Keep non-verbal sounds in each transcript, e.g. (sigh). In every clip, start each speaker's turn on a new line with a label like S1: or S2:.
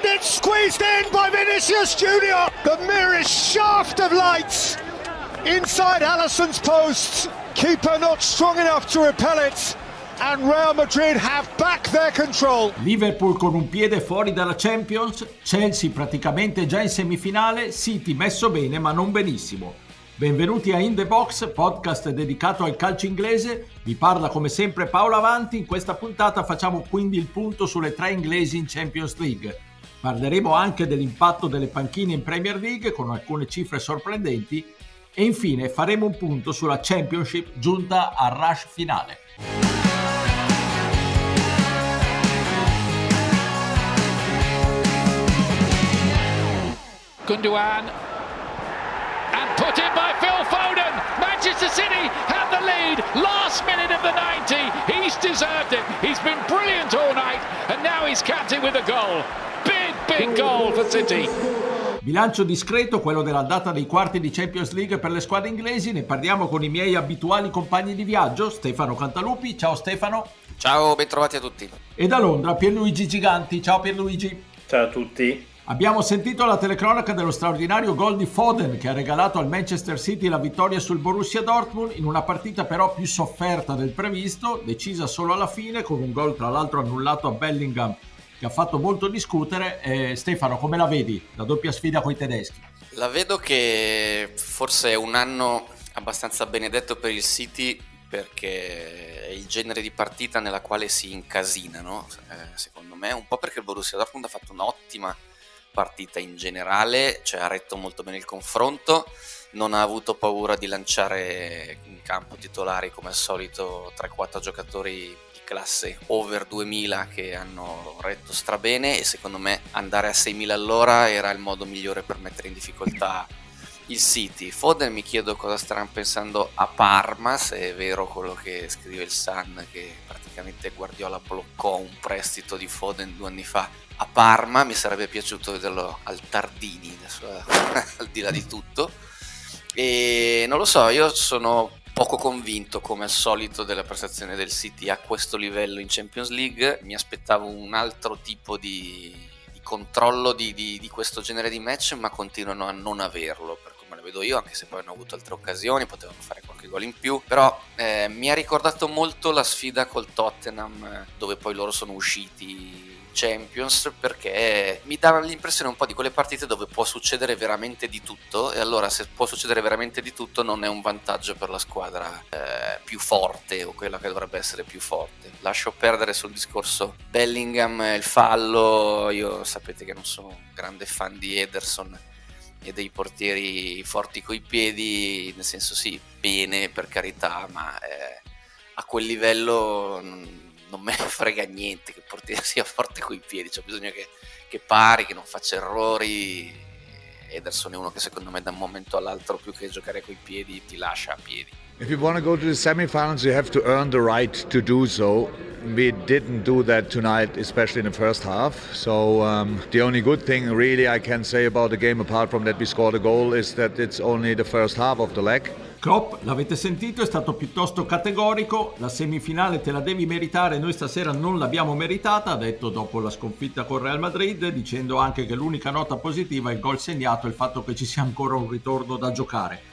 S1: And it's squeezed in by Vinicius Jr. The merest shaft of light inside Allison's post. Keeper not strong enough to repel it. And Real Madrid have back their control.
S2: Liverpool con un piede fuori dalla Champions, Chelsea praticamente già in semifinale, City messo bene ma non benissimo. Benvenuti a In The Box, podcast dedicato al calcio inglese. Vi parla come sempre Paolo Avanti. In questa puntata facciamo quindi il punto sulle tre inglesi in Champions League. Parleremo anche dell'impatto delle panchine in Premier League con alcune cifre sorprendenti e infine faremo un punto sulla Championship giunta al rush finale.
S3: Gundogan and put in by Phil Foden. Manchester City have the lead. Last minute of the 90. He's deserved it. He's been brilliant all night and now he's capped it with a goal. Big, goal for City.
S2: Bilancio discreto, quello della data dei quarti di Champions League per le squadre inglesi. Ne parliamo con i miei abituali compagni di viaggio, Stefano Cantalupi. Ciao Stefano.
S4: Ciao, bentrovati a tutti.
S2: E da Londra Pierluigi Giganti. Ciao Pierluigi.
S5: Ciao a tutti.
S2: Abbiamo sentito la telecronaca dello straordinario gol di Foden che ha regalato al Manchester City la vittoria sul Borussia Dortmund in una partita però più sofferta del previsto, decisa solo alla fine con un gol tra l'altro annullato a Bellingham che ha fatto molto discutere. Eh, Stefano, come la vedi la doppia sfida con i tedeschi?
S4: La vedo che forse è un anno abbastanza benedetto per il City perché è il genere di partita nella quale si incasinano, eh, secondo me, un po' perché il Borussia Dortmund ha fatto un'ottima partita in generale, cioè ha retto molto bene il confronto, non ha avuto paura di lanciare in campo titolari come al solito 3-4 giocatori classe over 2000 che hanno retto strabene e secondo me andare a 6000 all'ora era il modo migliore per mettere in difficoltà il City. Foden mi chiedo cosa staranno pensando a Parma, se è vero quello che scrive il Sun, che praticamente Guardiola bloccò un prestito di Foden due anni fa a Parma, mi sarebbe piaciuto vederlo al Tardini, adesso, (laughs) al di là di tutto. E non lo so, io sono poco convinto come al solito della prestazione del City a questo livello in Champions League, mi aspettavo un altro tipo di, di controllo di, di, di, questo genere di match, ma continuano a non averlo per come lo vedo io, anche se poi hanno avuto altre occasioni, potevano fare qualche gol in più, però eh, mi ha ricordato molto la sfida col Tottenham, dove poi loro sono usciti Champions perché mi dà l'impressione un po' di quelle partite dove può succedere veramente di tutto e allora se può succedere veramente di tutto non è un vantaggio per la squadra eh, più forte o quella che dovrebbe essere più forte. Lascio perdere sul discorso Bellingham, il fallo, io sapete che non sono un grande fan di Ederson e dei portieri forti coi piedi, nel senso sì, bene per carità, ma eh, a quel livello non me ne frega niente che il portiere (laughs) sia forte coi piedi, c'è bisogno che, che pari, che non faccia errori. Ederson è uno che secondo me da un momento all'altro più che giocare coi piedi ti lascia a piedi.
S6: If you want to go to the semifinals, you have to earn the right to do so. We didn't do that tonight, especially in the first half. So um, the only good thing, really, I can say about the game, apart from that we scored a goal, is that it's only the first half of the leg.
S2: Klopp, l'avete sentito, è stato piuttosto categorico, la semifinale te la devi meritare, noi stasera non l'abbiamo meritata, ha detto dopo la sconfitta con Real Madrid, dicendo anche che l'unica nota positiva è il gol segnato e il fatto che ci sia ancora un ritorno da giocare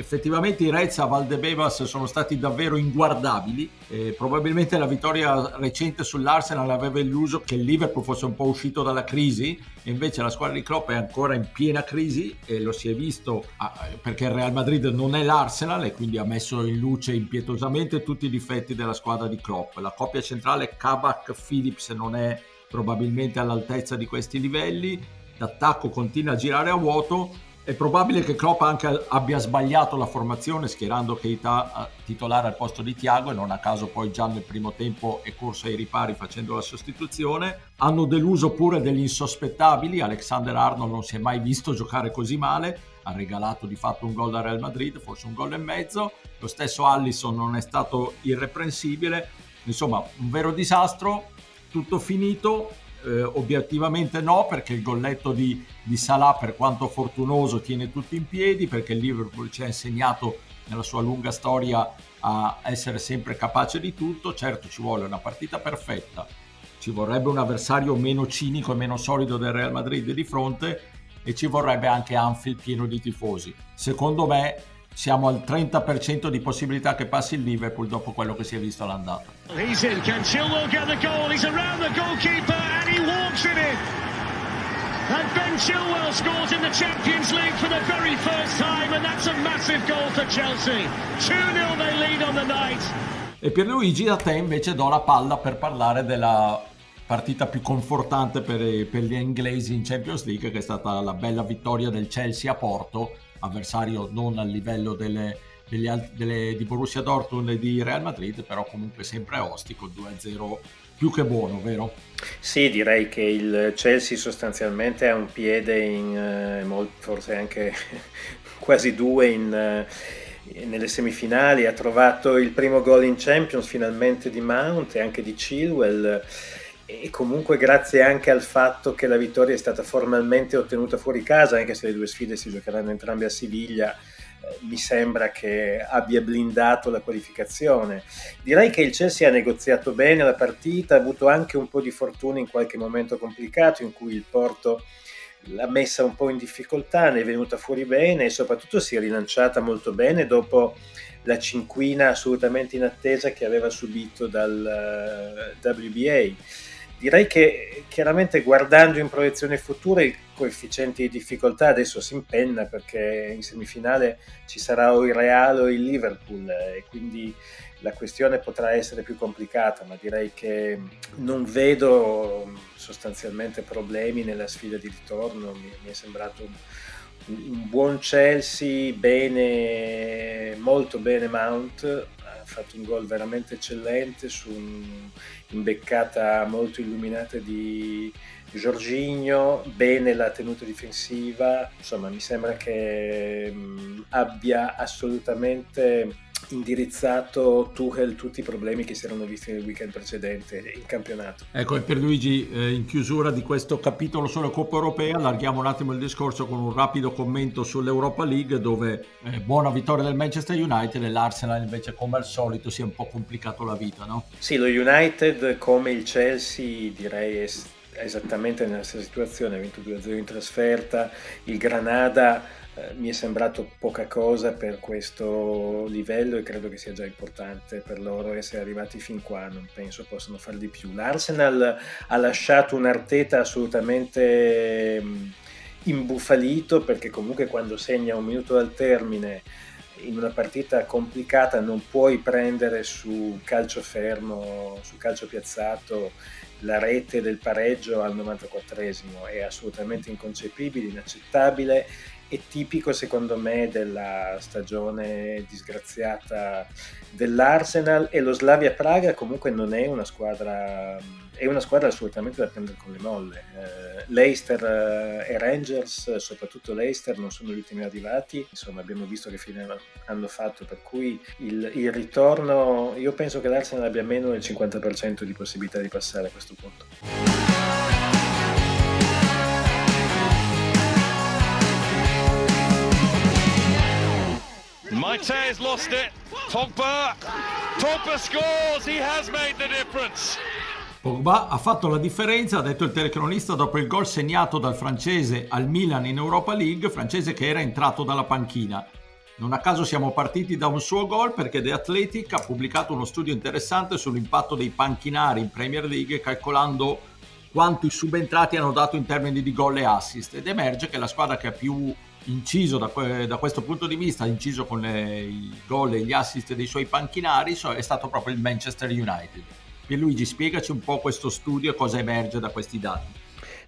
S2: effettivamente i Reds a Valdebebas sono stati davvero inguardabili. Eh, probabilmente la vittoria recente sull'Arsenal aveva illuso che il Liverpool fosse un po' uscito dalla crisi, e invece la squadra di Klopp è ancora in piena crisi e lo si è visto ah, perché il Real Madrid non è l'Arsenal e quindi ha messo in luce impietosamente tutti i difetti della squadra di Klopp. La coppia centrale Kabak-Phillips non è probabilmente all'altezza di questi livelli, l'attacco continua a girare a vuoto È probabile che Klopp anche abbia sbagliato la formazione schierando Keita titolare al posto di Tiago e non a caso poi già nel primo tempo è corso ai ripari facendo la sostituzione. Hanno deluso pure degli insospettabili, Alexander Arnold non si è mai visto giocare così male, ha regalato di fatto un gol al Real Madrid, forse un gol e mezzo, lo stesso Allison non è stato irreprensibile, insomma un vero disastro, tutto finito, eh, obiettivamente no, perché il golletto di, di Salah, per quanto fortunoso, tiene tutti in piedi, perché il Liverpool ci ha insegnato nella sua lunga storia a essere sempre capace di tutto. Certo, ci vuole una partita perfetta, ci vorrebbe un avversario meno cinico e meno solido del Real Madrid di fronte e ci vorrebbe anche Anfield pieno di tifosi. Secondo me siamo al 30% di possibilità che passi il Liverpool dopo quello che si è visto all'andata. He's in, can Chilwell get the goal? He's around the goalkeeper and he walks it in. And Ben Chilwell scores in the Champions League for the very first time and that's a massive goal for Chelsea. 2-0 they lead on the night. E per Luigi a te invece do la palla per parlare della partita più confortante per, per gli inglesi in Champions League che è stata la bella vittoria del Chelsea a Porto avversario non al livello delle, delle, delle, di Borussia Dortmund e di Real Madrid, però comunque sempre ostico, 2-0 più che buono, vero?
S5: Sì, direi che il Chelsea sostanzialmente ha un piede in, eh, forse anche (laughs) quasi due in, eh, nelle semifinali, ha trovato il primo gol in Champions finalmente di Mount e anche di Chilwell e comunque grazie anche al fatto che la vittoria è stata formalmente ottenuta fuori casa, anche se le due sfide si giocheranno entrambe a Siviglia, eh, mi sembra che abbia blindato la qualificazione. Direi che il Chelsea ha negoziato bene la partita, ha avuto anche un po' di fortuna in qualche momento complicato in cui il Porto l'ha messa un po' in difficoltà, ne è venuta fuori bene e soprattutto si è rilanciata molto bene dopo la cinquina assolutamente inattesa che aveva subito dal eh, WBA Direi che chiaramente guardando in proiezione futura il coefficiente di difficoltà adesso si impenna perché in semifinale ci sarà o il Real o il Liverpool e quindi la questione potrà essere più complicata, ma direi che non vedo sostanzialmente problemi nella sfida di ritorno, mi, mi è sembrato un, un buon Chelsea, bene, molto bene Mount, fatto un gol veramente eccellente su un'imbeccata molto illuminata di Giorginio, bene la tenuta difensiva, insomma mi sembra che mh, abbia assolutamente indirizzato Tuchel tutti i problemi che si erano visti nel weekend precedente in campionato.
S2: Ecco, e per Luigi, eh, in chiusura di questo capitolo sulla Coppa Europea, allarghiamo un attimo il discorso con un rapido commento sull'Europa League, dove eh, buona vittoria del Manchester United e l'Arsenal invece, come al solito, si è un po' complicato la vita, no?
S5: Sì, lo United, come il Chelsea, direi è esattamente nella stessa situazione, ha vinto 2-0 in trasferta, il Granada eh, mi è sembrato poca cosa per questo livello e credo che sia già importante per loro essere arrivati fin qua, non penso possano far di più. L'Arsenal ha lasciato un Arteta assolutamente mm, imbufalito perché comunque quando segna un minuto dal termine in una partita complicata non puoi prendere su calcio fermo, su calcio piazzato la rete del pareggio al 94esimo, è assolutamente inconcepibile, inaccettabile è tipico secondo me della stagione disgraziata dell'Arsenal e lo Slavia Praga comunque non è una squadra è una squadra assolutamente da prendere con le molle. Eh, Leicester eh, e Rangers soprattutto Leicester non sono gli ultimi arrivati. Insomma abbiamo visto che fine hanno fatto per cui il, il ritorno io penso che l'Arsenal abbia meno del 50% di possibilità di passare a questo punto
S2: Maite has lost it. Pogba. Pogba scores. He has made the difference. Pogba ha fatto la differenza, ha detto il telecronista dopo il gol segnato dal francese al Milan in Europa League, francese che era entrato dalla panchina. Non a caso siamo partiti da un suo gol perché The Athletic ha pubblicato uno studio interessante sull'impatto dei panchinari in Premier League calcolando quanto i subentrati hanno dato in termini di gol e assist ed emerge che la squadra che ha più inciso da, da, questo punto di vista, inciso con le, i gol e gli assist dei suoi panchinari, è stato proprio il Manchester United. Pierluigi, spiegaci un po' questo studio e cosa emerge da questi dati.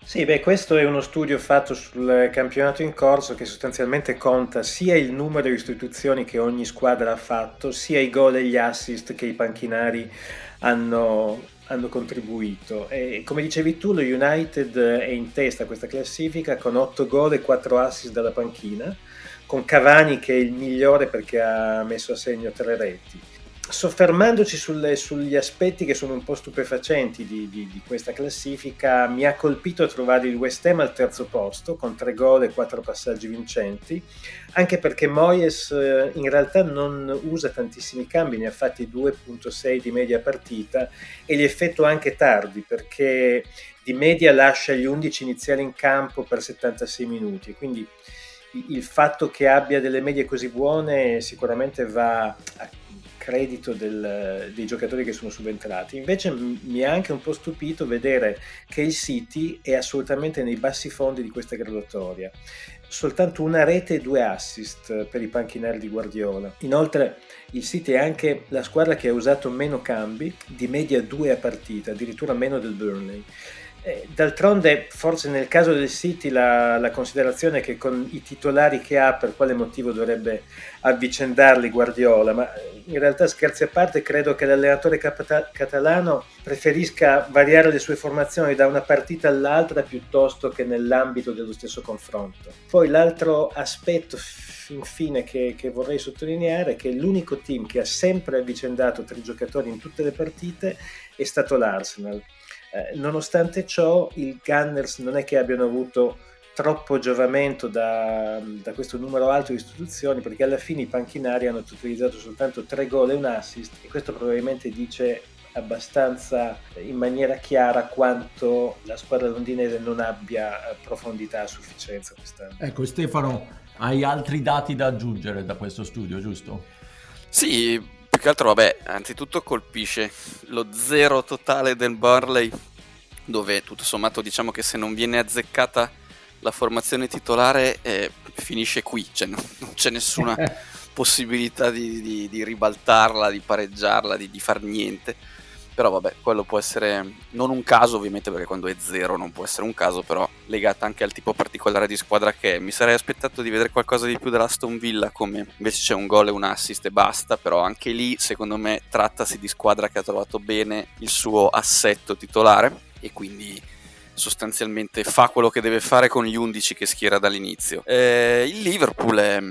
S5: Sì, beh, questo è uno studio fatto sul campionato in corso che sostanzialmente conta sia il numero di istituzioni che ogni squadra ha fatto, sia i gol e gli assist che i panchinari hanno, hanno contribuito. E come dicevi tu, lo United è in testa a questa classifica con 8 gol e 4 assist dalla panchina, con Cavani che è il migliore perché ha messo a segno 3 reti soffermandoci sulle, sugli aspetti che sono un po' stupefacenti di, di, di, questa classifica, mi ha colpito trovare il West Ham al terzo posto con tre gol e quattro passaggi vincenti, anche perché Moyes eh, in realtà non usa tantissimi cambi, ne ha fatti 2.6 di media partita e li effettua anche tardi perché di media lascia gli 11 iniziali in campo per 76 minuti, quindi il fatto che abbia delle medie così buone sicuramente va a credito del, dei giocatori che sono subentrati. Invece mi ha anche un po' stupito vedere che il City è assolutamente nei bassi fondi di questa graduatoria. Soltanto una rete e due assist per i panchinari di Guardiola. Inoltre il City è anche la squadra che ha usato meno cambi, di media due a partita, addirittura meno del Burnley. Eh, d'altronde, forse nel caso del City la, la, considerazione è che con i titolari che ha, per quale motivo dovrebbe avvicendarli Guardiola, ma eh, in realtà scherzi a parte, credo che l'allenatore capata- catalano preferisca variare le sue formazioni da una partita all'altra piuttosto che nell'ambito dello stesso confronto. Poi l'altro aspetto infine che, che vorrei sottolineare è che l'unico team che ha sempre avvicendato tre giocatori in tutte le partite è stato l'Arsenal eh, nonostante ciò, i Gunners non è che abbiano avuto troppo giovamento da, da, questo numero alto di istituzioni perché alla fine i panchinari hanno utilizzato soltanto tre gol e un assist e questo probabilmente dice abbastanza in maniera chiara quanto la squadra londinese non abbia eh, profondità a sufficienza quest'anno.
S2: Ecco Stefano, hai altri dati da aggiungere da questo studio, giusto?
S4: Sì, che altro, vabbè, anzitutto colpisce lo zero totale del Burley, dove tutto sommato diciamo che se non viene azzeccata la formazione titolare eh, finisce qui, cioè non, non c'è nessuna (laughs) possibilità di, di, di, ribaltarla, di pareggiarla, di, di far niente però vabbè, quello può essere non un caso ovviamente perché quando è zero non può essere un caso, però legata anche al tipo particolare di squadra che è. Mi sarei aspettato di vedere qualcosa di più dell'Aston Villa come invece c'è un gol e un assist e basta, però anche lì secondo me trattasi di squadra che ha trovato bene il suo assetto titolare e quindi sostanzialmente fa quello che deve fare con gli 11 che schiera dall'inizio. Eh, il Liverpool è,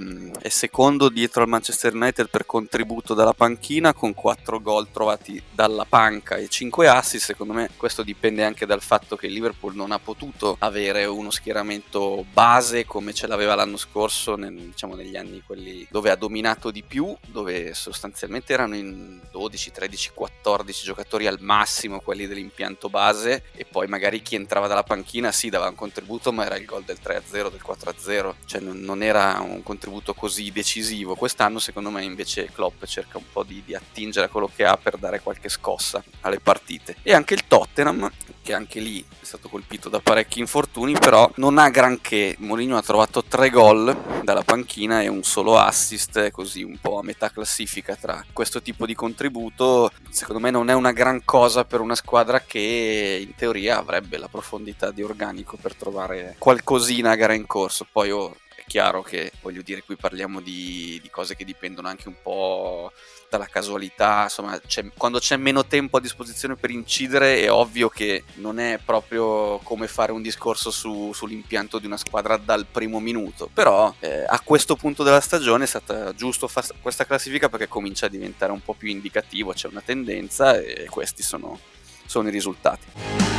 S4: è, secondo dietro al Manchester United per contributo dalla panchina con 4 gol trovati dalla panca e 5 assist. Secondo me questo dipende anche dal fatto che il Liverpool non ha potuto avere uno schieramento base come ce l'aveva l'anno scorso, nel, diciamo negli anni quelli dove ha dominato di più, dove sostanzialmente erano in 12, 13, 14 giocatori al massimo quelli dell'impianto base e poi magari chi entrava dalla panchina sì dava un contributo ma era il gol del 3-0 del 4-0 cioè non, non, era un contributo così decisivo. Quest'anno secondo me invece Klopp cerca un po' di, di attingere a quello che ha per dare qualche scossa alle partite. E anche il Tottenham che anche lì è stato colpito da parecchi infortuni, però non ha granché. Mourinho ha trovato tre gol dalla panchina e un solo assist, così un po' a metà classifica tra questo tipo di contributo. Secondo me non è una gran cosa per una squadra che in teoria avrebbe la profondità di organico per trovare qualcosina a gara in corso. Poi oh, chiaro che, voglio dire, qui parliamo di, di cose che dipendono anche un po' dalla casualità, insomma, c'è, quando c'è meno tempo a disposizione per incidere è ovvio che non è proprio come fare un discorso su, sull'impianto di una squadra dal primo minuto, però eh, a questo punto della stagione è stata giusto fa- questa classifica perché comincia a diventare un po' più indicativo, c'è una tendenza e questi sono, sono i risultati.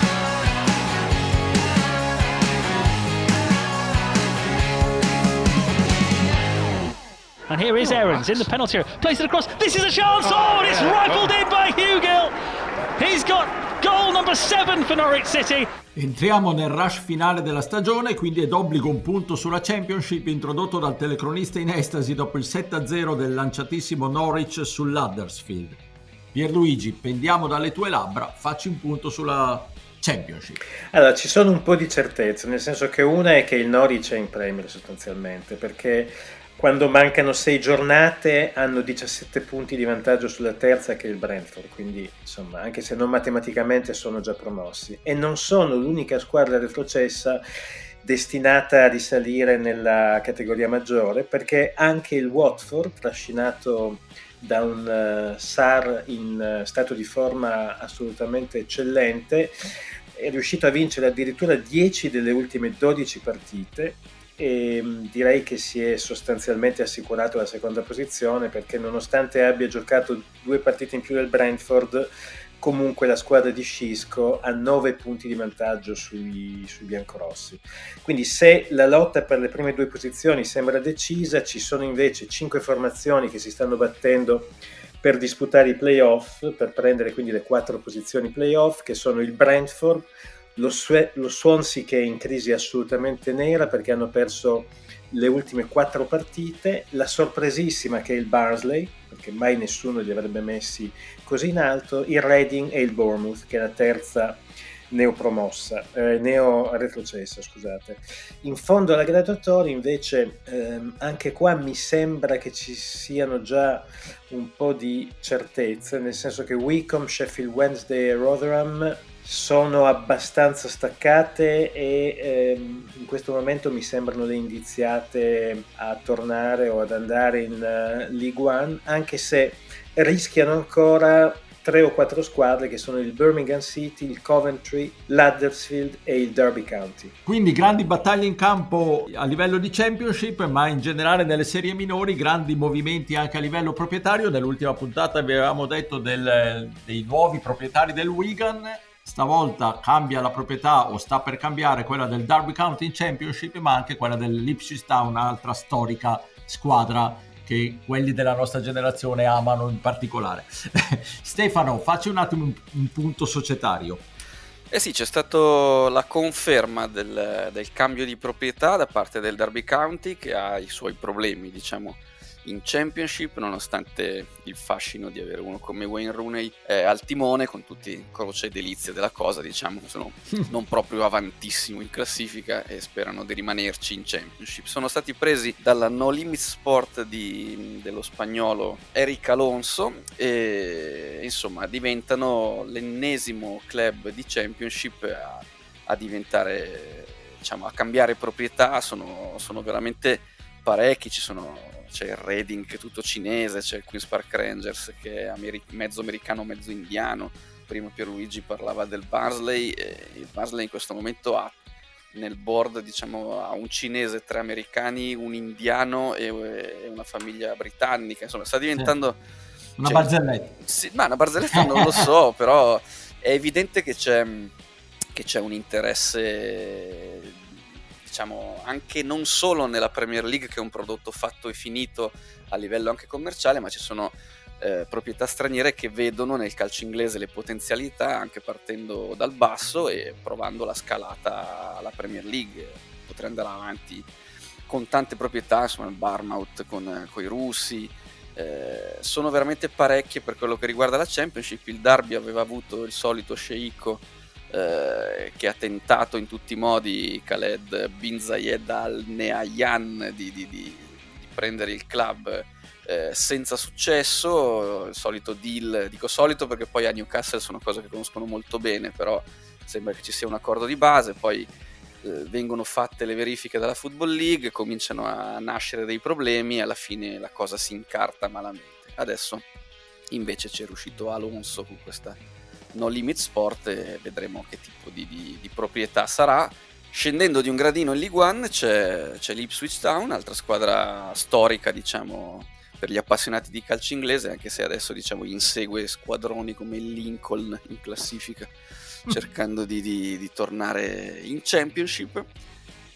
S7: And here is Aarons in the penalty area. Plays it across. This is a chance. Oh, and it's rifled in by Hugill. He's got goal number 7 for Norwich City.
S2: Entriamo nel rush finale della stagione, quindi è d'obbligo un punto sulla Championship introdotto dal telecronista in estasi dopo il 7-0 del lanciatissimo Norwich sull'Huddersfield. Pierluigi, pendiamo dalle tue labbra, facci un punto sulla Championship.
S5: Allora, ci sono un po' di certezze, nel senso che una è che il Norwich è in Premier sostanzialmente, perché quando mancano sei giornate hanno 17 punti di vantaggio sulla terza che è il Brentford, quindi insomma anche se non matematicamente sono già promossi. E non sono l'unica squadra retrocessa destinata a risalire nella categoria maggiore perché anche il Watford, trascinato da un uh, SAR in uh, stato di forma assolutamente eccellente, è riuscito a vincere addirittura 10 delle ultime 12 partite e mm, direi che si è sostanzialmente assicurato la seconda posizione perché nonostante abbia giocato due partite in più del Brentford comunque la squadra di Scisco ha 9 punti di vantaggio sui, sui biancorossi. Quindi se la lotta per le prime due posizioni sembra decisa, ci sono invece 5 formazioni che si stanno battendo per disputare i playoff, per prendere quindi le quattro posizioni playoff, che sono il Brentford, lo, Swe- lo Swansea che è in crisi assolutamente nera perché hanno perso le ultime quattro partite, la sorpresissima che è il Barnsley, perché mai nessuno li avrebbe messi così in alto, il Reading e il Bournemouth, che è la terza neopromossa, eh, neo retrocessa, scusate. In fondo alla graduatoria invece ehm, anche qua mi sembra che ci siano già un po' di certezze, nel senso che Wycombe, Sheffield Wednesday e Rotherham sono abbastanza staccate e ehm, in questo momento mi sembrano le indiziate a tornare o ad andare in uh, League One, anche se rischiano ancora tre o quattro squadre che sono il Birmingham City, il Coventry, l'Huddersfield e il Derby County.
S2: Quindi grandi battaglie in campo a livello di Championship, ma in generale nelle serie minori, grandi movimenti anche a livello proprietario. Nell'ultima puntata avevamo detto del, dei nuovi proprietari del Wigan. Stavolta cambia la proprietà o sta per cambiare quella del Derby County Championship, ma anche quella dell'Ipswich Town, un'altra storica squadra che quelli della nostra generazione amano in particolare. (laughs) Stefano, facci un attimo un, un, punto societario.
S4: Eh sì, c'è stata la conferma del, del, cambio di proprietà da parte del Derby County che ha i suoi problemi, diciamo, in Championship, nonostante il fascino di avere uno come Wayne Rooney eh, al timone, con tutti i croce e delizie della cosa, diciamo, sono (laughs) non proprio avantissimo in classifica e sperano di rimanerci in Championship. Sono stati presi dalla No Limit Sport di, dello spagnolo Eric Alonso e insomma diventano l'ennesimo club di Championship a, a diventare, diciamo, a cambiare proprietà, sono, sono veramente parecchi, ci sono c'è il Reading che è tutto cinese, c'è il Queen's Park Rangers che è ameri- mezzo americano, mezzo indiano. Prima Pierluigi parlava del Barnsley, il Barnsley in questo momento ha nel board diciamo ha un cinese, tre americani, un indiano e, e una famiglia britannica, insomma sta diventando...
S2: Una cioè, barzelletta.
S4: Sì, ma una barzelletta non lo so, però è evidente che c'è, che c'è un interesse diciamo, anche non solo nella Premier League che è un prodotto fatto e finito a livello anche commerciale, ma ci sono eh, proprietà straniere che vedono nel calcio inglese le potenzialità anche partendo dal basso e provando la scalata alla Premier League. Potrei andare avanti con tante proprietà, insomma il Barmouth con, con i russi, eh, sono veramente parecchie per quello che riguarda la Championship. Il Derby aveva avuto il solito sceicco eh, che ha tentato in tutti i modi Khaled Bin Zayed al Neayan di, di, di, di prendere il club eh, senza successo, il solito deal, dico solito perché poi a Newcastle sono cose che conoscono molto bene, però sembra che ci sia un accordo di base, poi eh, vengono fatte le verifiche dalla Football League, cominciano a nascere dei problemi e alla fine la cosa si incarta malamente. Adesso invece c'è riuscito Alonso con questa No Limit Sport e vedremo che tipo di, di, di proprietà sarà. Scendendo di un gradino in League One c'è, c'è l'Ipswich Town, altra squadra storica, diciamo, per gli appassionati di calcio inglese, anche se adesso diciamo insegue squadroni come il Lincoln in classifica, cercando di, di, di tornare in Championship.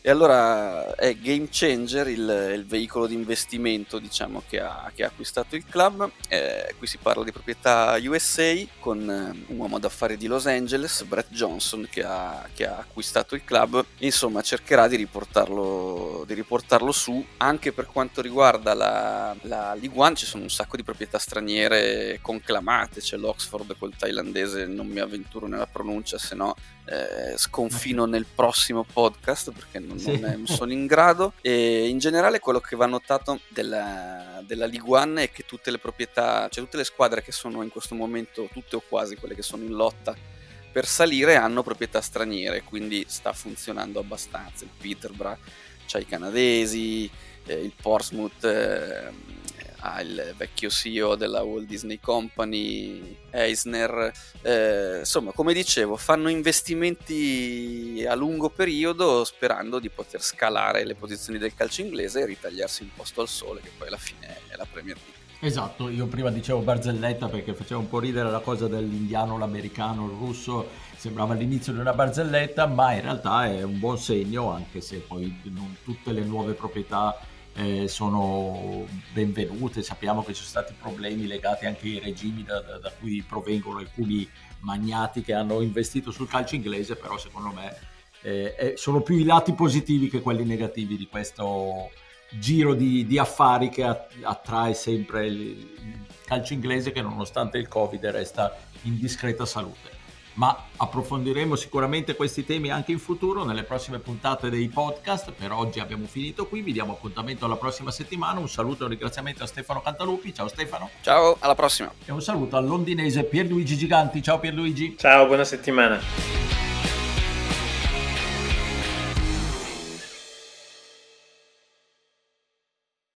S4: E allora è Game Changer il, il veicolo di investimento diciamo, che, ha, che, ha, acquistato il club. Eh, qui si parla di proprietà USA con eh, un uomo d'affari di Los Angeles, Brett Johnson, che ha, che ha acquistato il club. Insomma, cercherà di riportarlo, di riportarlo, su. Anche per quanto riguarda la, la League One, ci sono un sacco di proprietà straniere conclamate. C'è l'Oxford col thailandese, non mi avventuro nella pronuncia, se no eh, sconfino nel prossimo podcast perché non sì. non sono in grado. E in generale quello che va notato della, della League One è che tutte le proprietà, cioè tutte le squadre che sono in questo momento, tutte o quasi quelle che sono in lotta per salire hanno proprietà straniere, quindi sta funzionando abbastanza. Il Peterborough c'ha i canadesi, eh, il Portsmouth eh, ha il vecchio CEO della Walt Disney Company, Eisner. Eh, insomma, come dicevo, fanno investimenti a lungo periodo sperando di poter scalare le posizioni del calcio inglese e ritagliarsi un posto al sole, che poi alla fine è la Premier League.
S2: Esatto, io prima dicevo barzelletta perché faceva un po' ridere la cosa dell'indiano, l'americano, il russo, sembrava l'inizio di una barzelletta, ma in realtà è un buon segno, anche se poi non tutte le nuove proprietà eh, sono benvenute. Sappiamo che ci sono stati problemi legati anche ai regimi da, da, da, cui provengono alcuni magnati che hanno investito sul calcio inglese, però secondo me eh, eh, sono più i lati positivi che quelli negativi di questo giro di, di affari che attrae sempre il calcio inglese che nonostante il Covid resta in discreta salute ma approfondiremo sicuramente questi temi anche in futuro nelle prossime puntate dei podcast. Per oggi abbiamo finito qui, vi diamo appuntamento alla prossima settimana. Un saluto e un ringraziamento a Stefano Cantalupi. Ciao Stefano.
S4: Ciao, alla prossima.
S2: E un saluto al londinese Pierluigi Giganti. Ciao Pierluigi.
S5: Ciao, buona settimana.